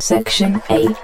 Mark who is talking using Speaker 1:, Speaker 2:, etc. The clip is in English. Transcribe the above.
Speaker 1: Section 8,